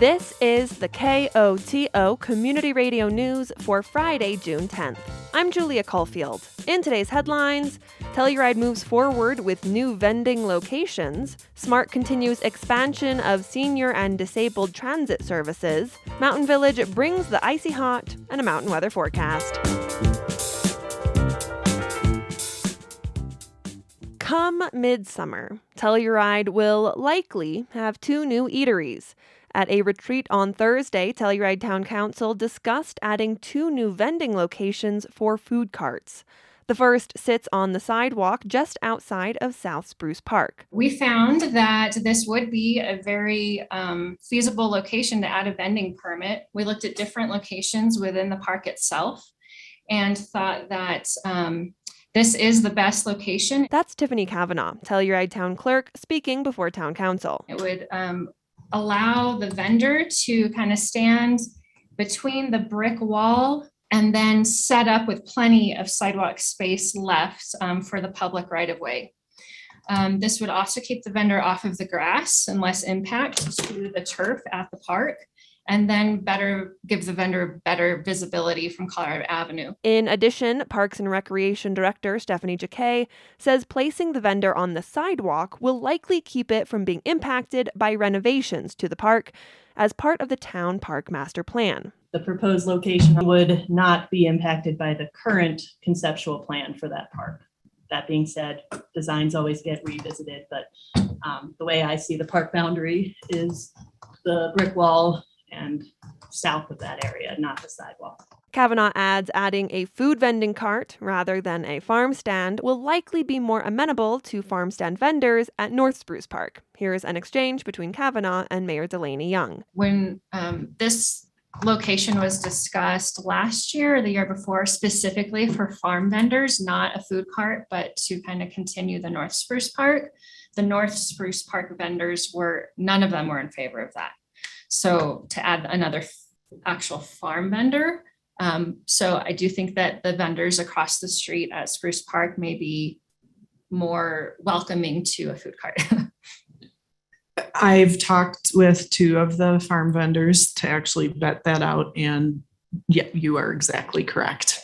This is the KOTO Community Radio News for Friday, June 10th. I'm Julia Caulfield. In today's headlines, Telluride moves forward with new vending locations, Smart continues expansion of senior and disabled transit services, Mountain Village brings the icy hot, and a mountain weather forecast. Come midsummer, Telluride will likely have two new eateries. At a retreat on Thursday, Telluride Town Council discussed adding two new vending locations for food carts. The first sits on the sidewalk just outside of South Spruce Park. We found that this would be a very um, feasible location to add a vending permit. We looked at different locations within the park itself and thought that um, this is the best location. That's Tiffany Kavanaugh, Telluride Town Clerk, speaking before Town Council. It would um, allow the vendor to kind of stand between the brick wall and then set up with plenty of sidewalk space left um, for the public right of way. Um, this would also keep the vendor off of the grass and less impact to the turf at the park and then better gives the vendor better visibility from Colorado Avenue. In addition, Parks and Recreation Director Stephanie Jacquet says placing the vendor on the sidewalk will likely keep it from being impacted by renovations to the park as part of the town park master plan. The proposed location would not be impacted by the current conceptual plan for that park. That being said, designs always get revisited, but um, the way I see the park boundary is the brick wall and south of that area, not the sidewalk. Kavanaugh adds adding a food vending cart rather than a farm stand will likely be more amenable to farm stand vendors at North Spruce Park. Here's an exchange between Kavanaugh and Mayor DeLanie Young. When um, this location was discussed last year or the year before, specifically for farm vendors, not a food cart, but to kind of continue the North Spruce Park, the North Spruce Park vendors were, none of them were in favor of that. So to add another actual farm vendor. Um, so I do think that the vendors across the street at Spruce Park may be more welcoming to a food cart. I've talked with two of the farm vendors to actually vet that out, and yeah, you are exactly correct.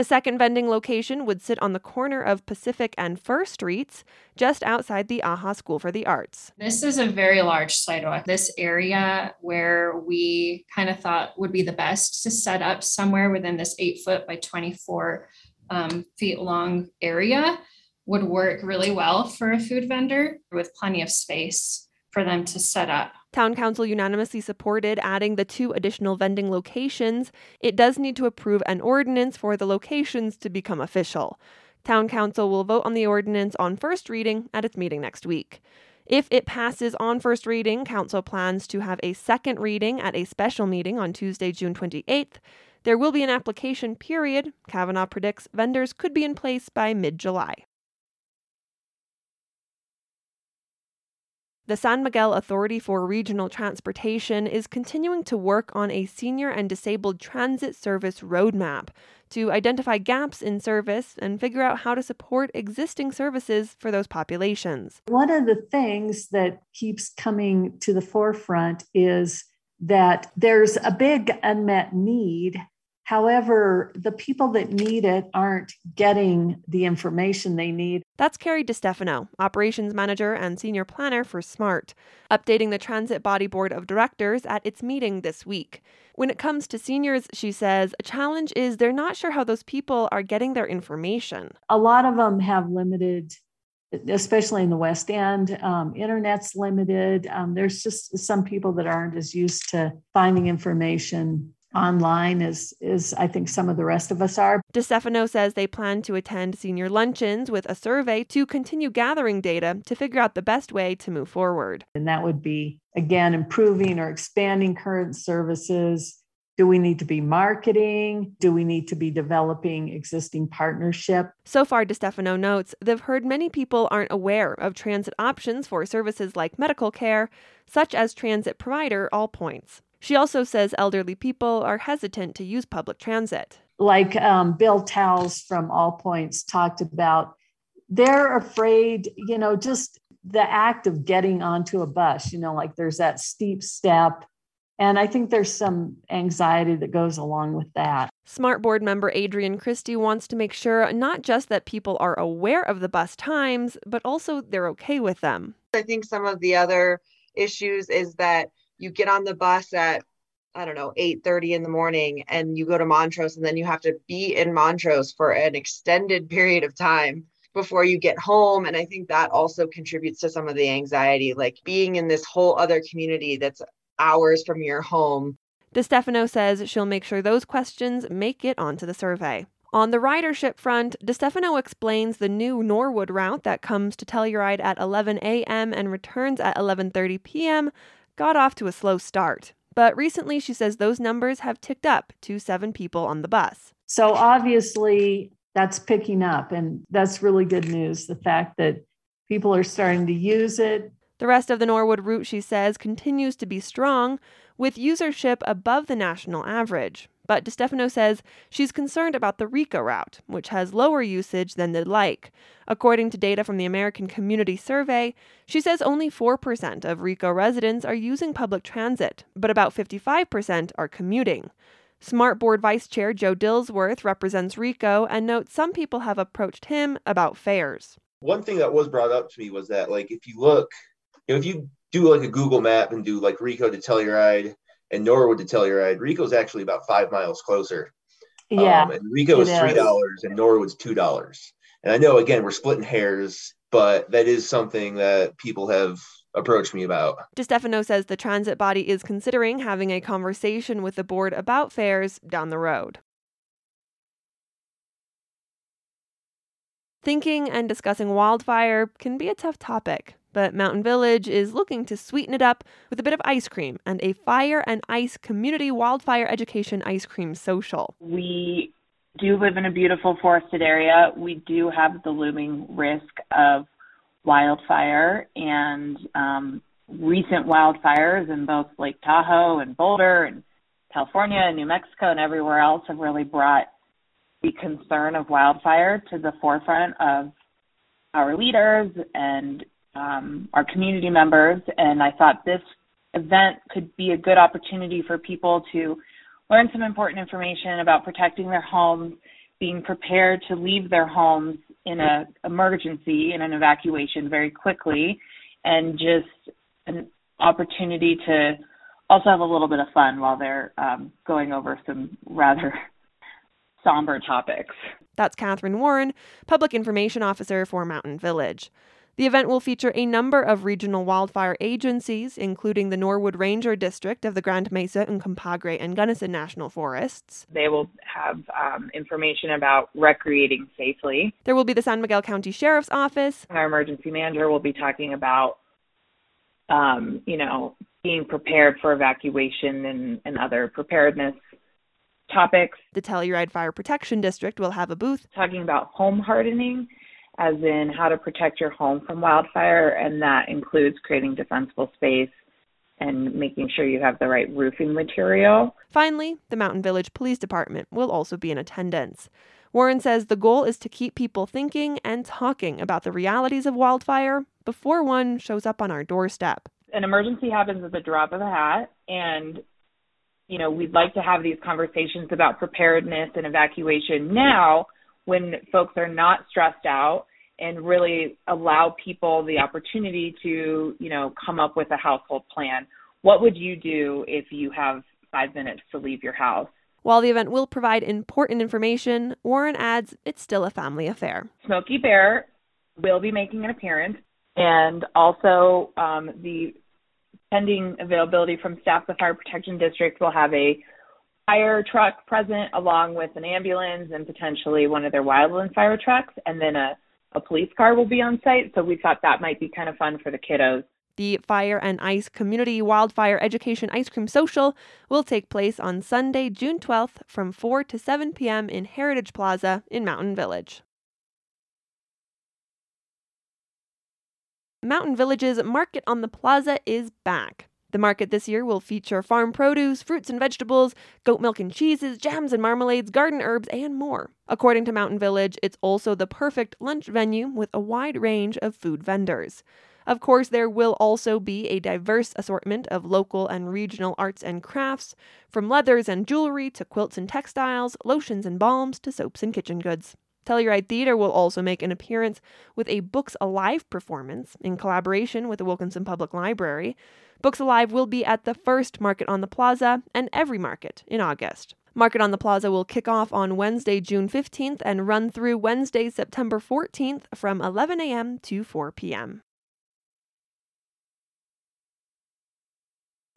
The second vending location would sit on the corner of Pacific and First Streets, just outside the AHA School for the Arts. This is a very large sidewalk. This area where we kind of thought would be the best to set up somewhere within this eight foot by 24 um, feet long area would work really well for a food vendor with plenty of space for them to set up. Town Council unanimously supported adding the two additional vending locations. It does need to approve an ordinance for the locations to become official. Town Council will vote on the ordinance on first reading at its meeting next week. If it passes on first reading, Council plans to have a second reading at a special meeting on Tuesday, June 28th. There will be an application period. Kavanaugh predicts vendors could be in place by mid July. The San Miguel Authority for Regional Transportation is continuing to work on a senior and disabled transit service roadmap to identify gaps in service and figure out how to support existing services for those populations. One of the things that keeps coming to the forefront is that there's a big unmet need However, the people that need it aren't getting the information they need. That's Carrie DeStefano, Operations Manager and Senior Planner for SMART, updating the Transit Body Board of Directors at its meeting this week. When it comes to seniors, she says, a challenge is they're not sure how those people are getting their information. A lot of them have limited especially in the West End. Um, internet's limited. Um, there's just some people that aren't as used to finding information online as is I think some of the rest of us are. DeStefano says they plan to attend senior luncheons with a survey to continue gathering data to figure out the best way to move forward. And that would be again improving or expanding current services. Do we need to be marketing? Do we need to be developing existing partnership? So far, DeStefano notes they've heard many people aren't aware of transit options for services like medical care, such as transit provider All Points. She also says elderly people are hesitant to use public transit. Like um, Bill Towles from All Points talked about, they're afraid, you know, just the act of getting onto a bus, you know, like there's that steep step And I think there's some anxiety that goes along with that. Smart board member Adrian Christie wants to make sure not just that people are aware of the bus times, but also they're okay with them. I think some of the other issues is that you get on the bus at I don't know, 8 30 in the morning and you go to Montrose and then you have to be in Montrose for an extended period of time before you get home. And I think that also contributes to some of the anxiety, like being in this whole other community that's hours from your home. DeStefano says she'll make sure those questions make it onto the survey. On the ridership front, DeStefano explains the new Norwood route that comes to Telluride at 11 a.m. and returns at 11:30 p.m. got off to a slow start. But recently, she says those numbers have ticked up to seven people on the bus. So obviously, that's picking up, and that's really good news. The fact that people are starting to use it. The rest of the Norwood route, she says, continues to be strong, with usership above the national average. But DeStefano says she's concerned about the RICO route, which has lower usage than they'd like. According to data from the American Community Survey, she says only 4% of RICO residents are using public transit, but about 55% are commuting. Smart Board Vice Chair Joe Dillsworth represents RICO and notes some people have approached him about fares. One thing that was brought up to me was that, like, if you look, if you do like a Google map and do like RICO to Telluride, and Norwood to Telluride. Rico's actually about five miles closer. Yeah. Um, and Rico is it three is. dollars and Norwood's two dollars. And I know again we're splitting hairs, but that is something that people have approached me about. DeStefano says the transit body is considering having a conversation with the board about fares down the road. Thinking and discussing wildfire can be a tough topic, but Mountain Village is looking to sweeten it up with a bit of ice cream and a fire and ice community wildfire education ice cream social. We do live in a beautiful forested area. We do have the looming risk of wildfire and um, recent wildfires in both Lake Tahoe and Boulder and California and New Mexico and everywhere else have really brought the concern of wildfire to the forefront of our leaders and um, our community members. And I thought this event could be a good opportunity for people to learn some important information about protecting their homes, being prepared to leave their homes in an emergency, in an evacuation very quickly, and just an opportunity to also have a little bit of fun while they're um, going over some rather somber topics. That's Catherine Warren, Public Information Officer for Mountain Village. The event will feature a number of regional wildfire agencies, including the Norwood Ranger District of the Grand Mesa, Uncompahgre, and Gunnison National Forests. They will have um, information about recreating safely. There will be the San Miguel County Sheriff's Office, Our emergency manager will be talking about, um, you know, being prepared for evacuation and, and other preparedness topics, the Telluride Fire Protection District will have a booth, talking about home hardening, as in how to protect your home from wildfire, and that includes creating defensible space and making sure you have the right roofing material. Finally, the Mountain Village Police Department will also be in attendance. Warren says the goal is to keep people thinking and talking about the realities of wildfire before one shows up on our doorstep. An emergency happens at the drop of a hat, and you know, we'd like to have these conversations about preparedness and evacuation now when folks are not stressed out and really allow people the opportunity to, you know, come up with a household plan. What would you do if you have five minutes to leave your house? While the event will provide important information, Warren adds it's still a family affair. Smokey Bear will be making an appearance, and also um, the pending availability from staff, the Fire Protection District will have a fire truck present along with an ambulance and potentially one of their wildland fire trucks, and then a, a police car will be on site. So we thought that might be kind of fun for the kiddos. The Fire and Ice Community Wildfire Education Ice Cream Social will take place on Sunday, June 12th from 4 to 7 p.m. in Heritage Plaza in Mountain Village. Mountain Village's Market on the Plaza is back. The market this year will feature farm produce, fruits and vegetables, goat milk and cheeses, jams and marmalades, garden herbs, and more. According to Mountain Village, it's also the perfect lunch venue with a wide range of food vendors. Of course, there will also be a diverse assortment of local and regional arts and crafts, from leathers and jewelry to quilts and textiles, lotions and balms to soaps and kitchen goods. Telluride Theater will also make an appearance with a Books Alive performance in collaboration with the Wilkinson Public Library. Books Alive will be at the first Market on the Plaza and every market in August. Market on the Plaza will kick off on Wednesday, June 15th and run through Wednesday, September 14th from 11 a.m. to 4 p.m.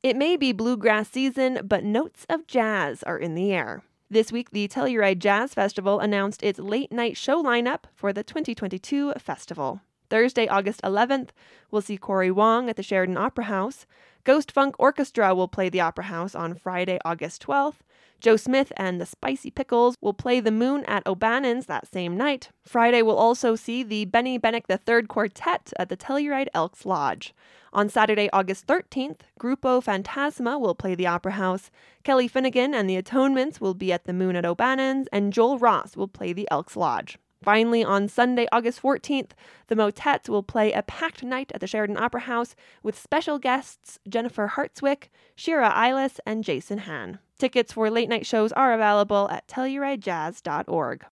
It may be bluegrass season, but notes of jazz are in the air. This week, the Telluride Jazz Festival announced its late night show lineup for the 2022 festival. Thursday, August 11th, we'll see Cory Wong at the Sheridan Opera House. Ghost Funk Orchestra will play the Opera House on Friday, August 12th. Joe Smith and the Spicy Pickles will play the Moon at O'Bannon's that same night. Friday, we'll also see the Benny Benack III Quartet at the Telluride Elks Lodge. On Saturday, August 13th, Grupo Fantasma will play the Opera House. Kelly Finnegan and the Atonements will be at the Moon at O'Bannon's, and Joel Ross will play the Elks Lodge. Finally, on Sunday, August 14th, the Motets will play a packed night at the Sheridan Opera House with special guests Jennifer Hartswick, Shira Elias, and Jason Hann. Tickets for late night shows are available at TellurideJazz.org.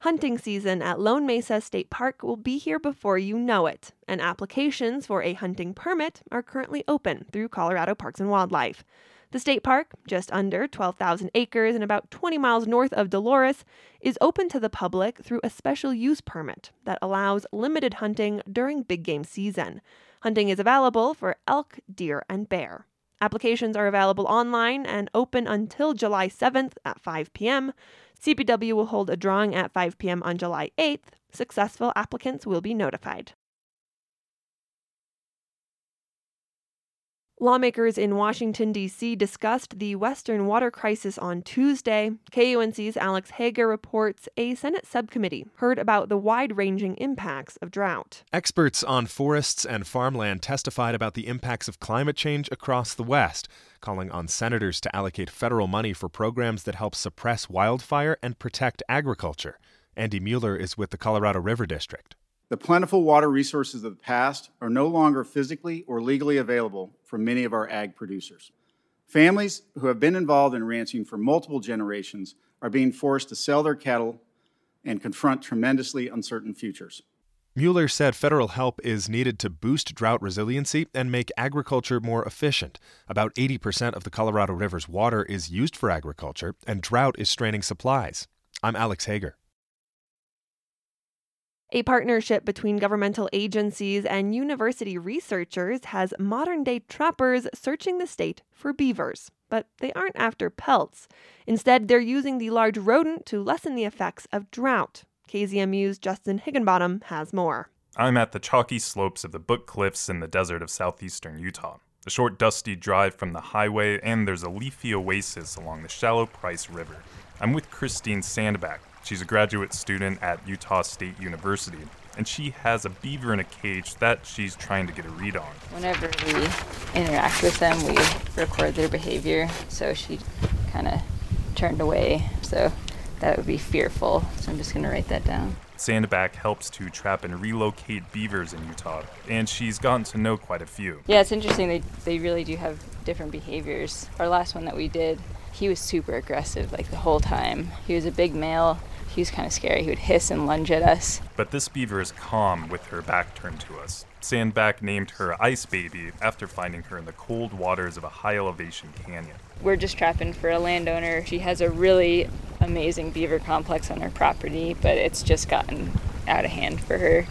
Hunting season at Lone Mesa State Park will be here before you know it, and applications for a hunting permit are currently open through Colorado Parks and Wildlife. The state park, just under 12,000 acres and about 20 miles north of Dolores, is open to the public through a special use permit that allows limited hunting during big game season. Hunting is available for elk, deer, and bear. Applications are available online and open until July 7th at 5 p.m. CPW will hold a drawing at 5 p.m. on July 8th. Successful applicants will be notified. Lawmakers in Washington, D.C. discussed the Western water crisis on Tuesday. KUNC's Alex Hager reports a Senate subcommittee heard about the wide ranging impacts of drought. Experts on forests and farmland testified about the impacts of climate change across the West, calling on senators to allocate federal money for programs that help suppress wildfire and protect agriculture. Andy Mueller is with the Colorado River District. The plentiful water resources of the past are no longer physically or legally available for many of our ag producers. Families who have been involved in ranching for multiple generations are being forced to sell their cattle and confront tremendously uncertain futures. Mueller said federal help is needed to boost drought resiliency and make agriculture more efficient. About 80% of the Colorado River's water is used for agriculture, and drought is straining supplies. I'm Alex Hager. A partnership between governmental agencies and university researchers has modern day trappers searching the state for beavers. But they aren't after pelts. Instead, they're using the large rodent to lessen the effects of drought. KZMU's Justin Higginbottom has more. I'm at the chalky slopes of the Book Cliffs in the desert of southeastern Utah. A short, dusty drive from the highway, and there's a leafy oasis along the shallow Price River. I'm with Christine Sandback, She's a graduate student at Utah State University, and she has a beaver in a cage that she's trying to get a read on. Whenever we interact with them, we record their behavior. So she kind of turned away. So that would be fearful. So I'm just going to write that down. Sandback helps to trap and relocate beavers in Utah, and she's gotten to know quite a few. Yeah, it's interesting. They, they really do have different behaviors. Our last one that we did, he was super aggressive like the whole time. He was a big male he was kind of scary. He would hiss and lunge at us. But this beaver is calm with her back turned to us. Sandback named her Ice Baby after finding her in the cold waters of a high elevation canyon. We're just trapping for a landowner. She has a really amazing beaver complex on her property, but it's just gotten out of hand for her.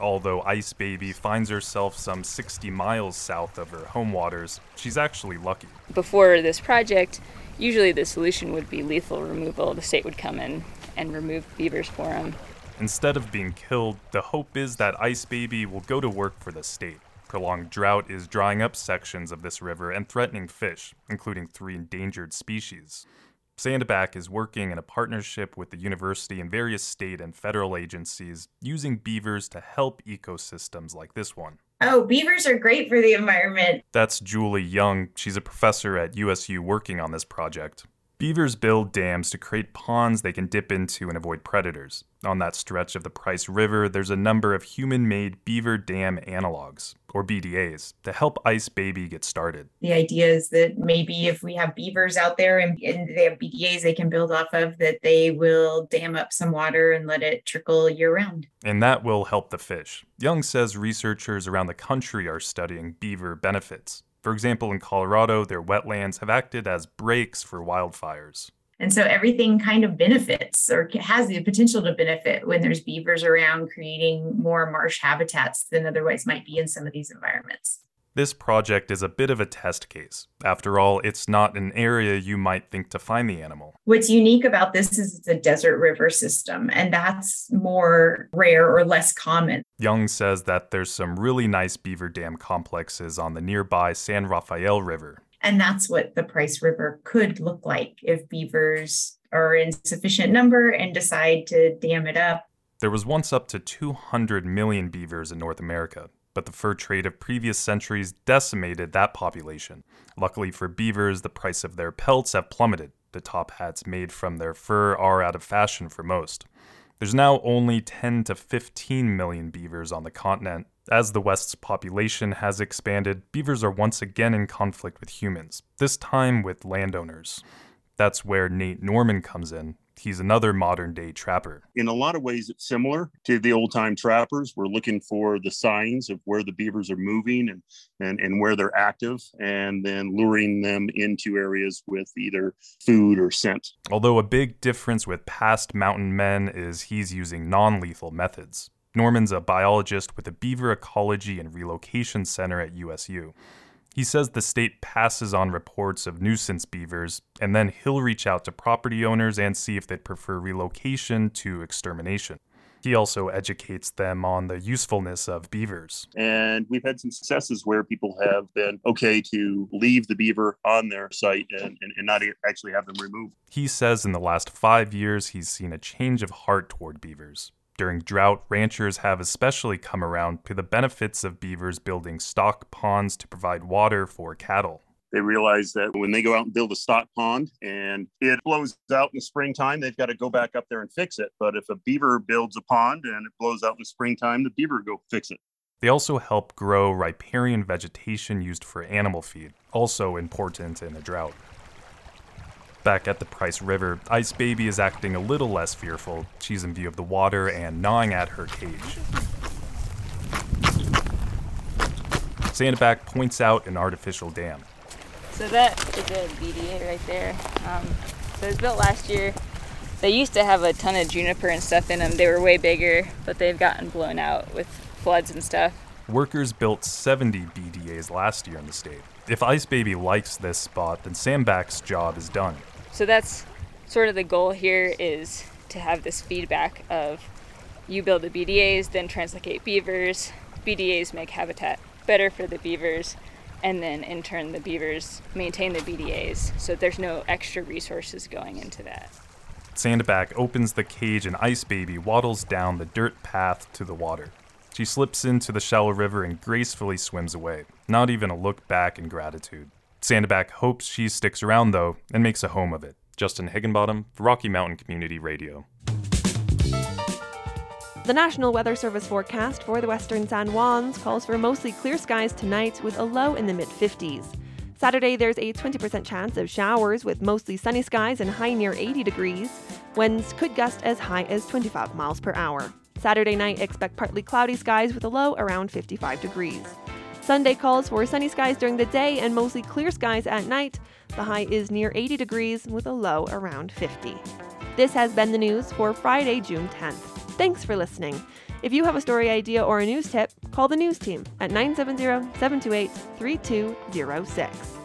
Although Ice Baby finds herself some 60 miles south of her home waters, she's actually lucky. Before this project, usually the solution would be lethal removal. The state would come in and remove beavers for him. Instead of being killed, the hope is that Ice Baby will go to work for the state. Prolonged drought is drying up sections of this river and threatening fish, including three endangered species. Sandback is working in a partnership with the university and various state and federal agencies using beavers to help ecosystems like this one. Oh, beavers are great for the environment. That's Julie Young. She's a professor at USU working on this project. Beavers build dams to create ponds they can dip into and avoid predators. On that stretch of the Price River, there's a number of human made beaver dam analogs, or BDAs, to help Ice Baby get started. The idea is that maybe if we have beavers out there and, and they have BDAs they can build off of, that they will dam up some water and let it trickle year round. And that will help the fish. Young says researchers around the country are studying beaver benefits. For example, in Colorado, their wetlands have acted as breaks for wildfires. And so everything kind of benefits or has the potential to benefit when there's beavers around, creating more marsh habitats than otherwise might be in some of these environments. This project is a bit of a test case. After all, it's not an area you might think to find the animal. What's unique about this is it's a desert river system, and that's more rare or less common. Young says that there's some really nice beaver dam complexes on the nearby San Rafael River. And that's what the Price River could look like if beavers are in sufficient number and decide to dam it up. There was once up to 200 million beavers in North America, but the fur trade of previous centuries decimated that population. Luckily for beavers, the price of their pelts have plummeted. The top hats made from their fur are out of fashion for most. There's now only 10 to 15 million beavers on the continent. As the West's population has expanded, beavers are once again in conflict with humans, this time with landowners. That's where Nate Norman comes in, he's another modern day trapper. In a lot of ways, it's similar to the old time trappers. We're looking for the signs of where the beavers are moving and, and, and where they're active, and then luring them into areas with either food or scent. Although a big difference with past mountain men is he's using non lethal methods. Norman's a biologist with the Beaver Ecology and Relocation Center at USU. He says the state passes on reports of nuisance beavers, and then he'll reach out to property owners and see if they'd prefer relocation to extermination. He also educates them on the usefulness of beavers. And we've had some successes where people have been okay to leave the beaver on their site and, and, and not actually have them removed. He says in the last five years, he's seen a change of heart toward beavers. During drought, ranchers have especially come around to the benefits of beavers building stock ponds to provide water for cattle. They realize that when they go out and build a stock pond and it blows out in the springtime, they've got to go back up there and fix it. But if a beaver builds a pond and it blows out in the springtime, the beaver go fix it. They also help grow riparian vegetation used for animal feed, also important in a drought. Back at the Price River, Ice Baby is acting a little less fearful. She's in view of the water and gnawing at her cage. Sandback points out an artificial dam. So that is a BDA right there. Um, so it was built last year. They used to have a ton of juniper and stuff in them. They were way bigger, but they've gotten blown out with floods and stuff. Workers built 70 BDAs last year in the state. If Ice Baby likes this spot, then Sandback's job is done. So that's sort of the goal here is to have this feedback of you build the BDAs, then translocate beavers. BDAs make habitat better for the beavers, and then in turn the beavers maintain the BDAs. So there's no extra resources going into that. Sandback opens the cage and Ice Baby waddles down the dirt path to the water. She slips into the shallow river and gracefully swims away, not even a look back in gratitude. Sandback hopes she sticks around, though, and makes a home of it. Justin Higginbottom Rocky Mountain Community Radio. The National Weather Service forecast for the western San Juans calls for mostly clear skies tonight with a low in the mid 50s. Saturday, there's a 20% chance of showers with mostly sunny skies and high near 80 degrees. Winds could gust as high as 25 miles per hour. Saturday night, expect partly cloudy skies with a low around 55 degrees. Sunday calls for sunny skies during the day and mostly clear skies at night. The high is near 80 degrees with a low around 50. This has been the news for Friday, June 10th. Thanks for listening. If you have a story idea or a news tip, call the news team at 970 728 3206.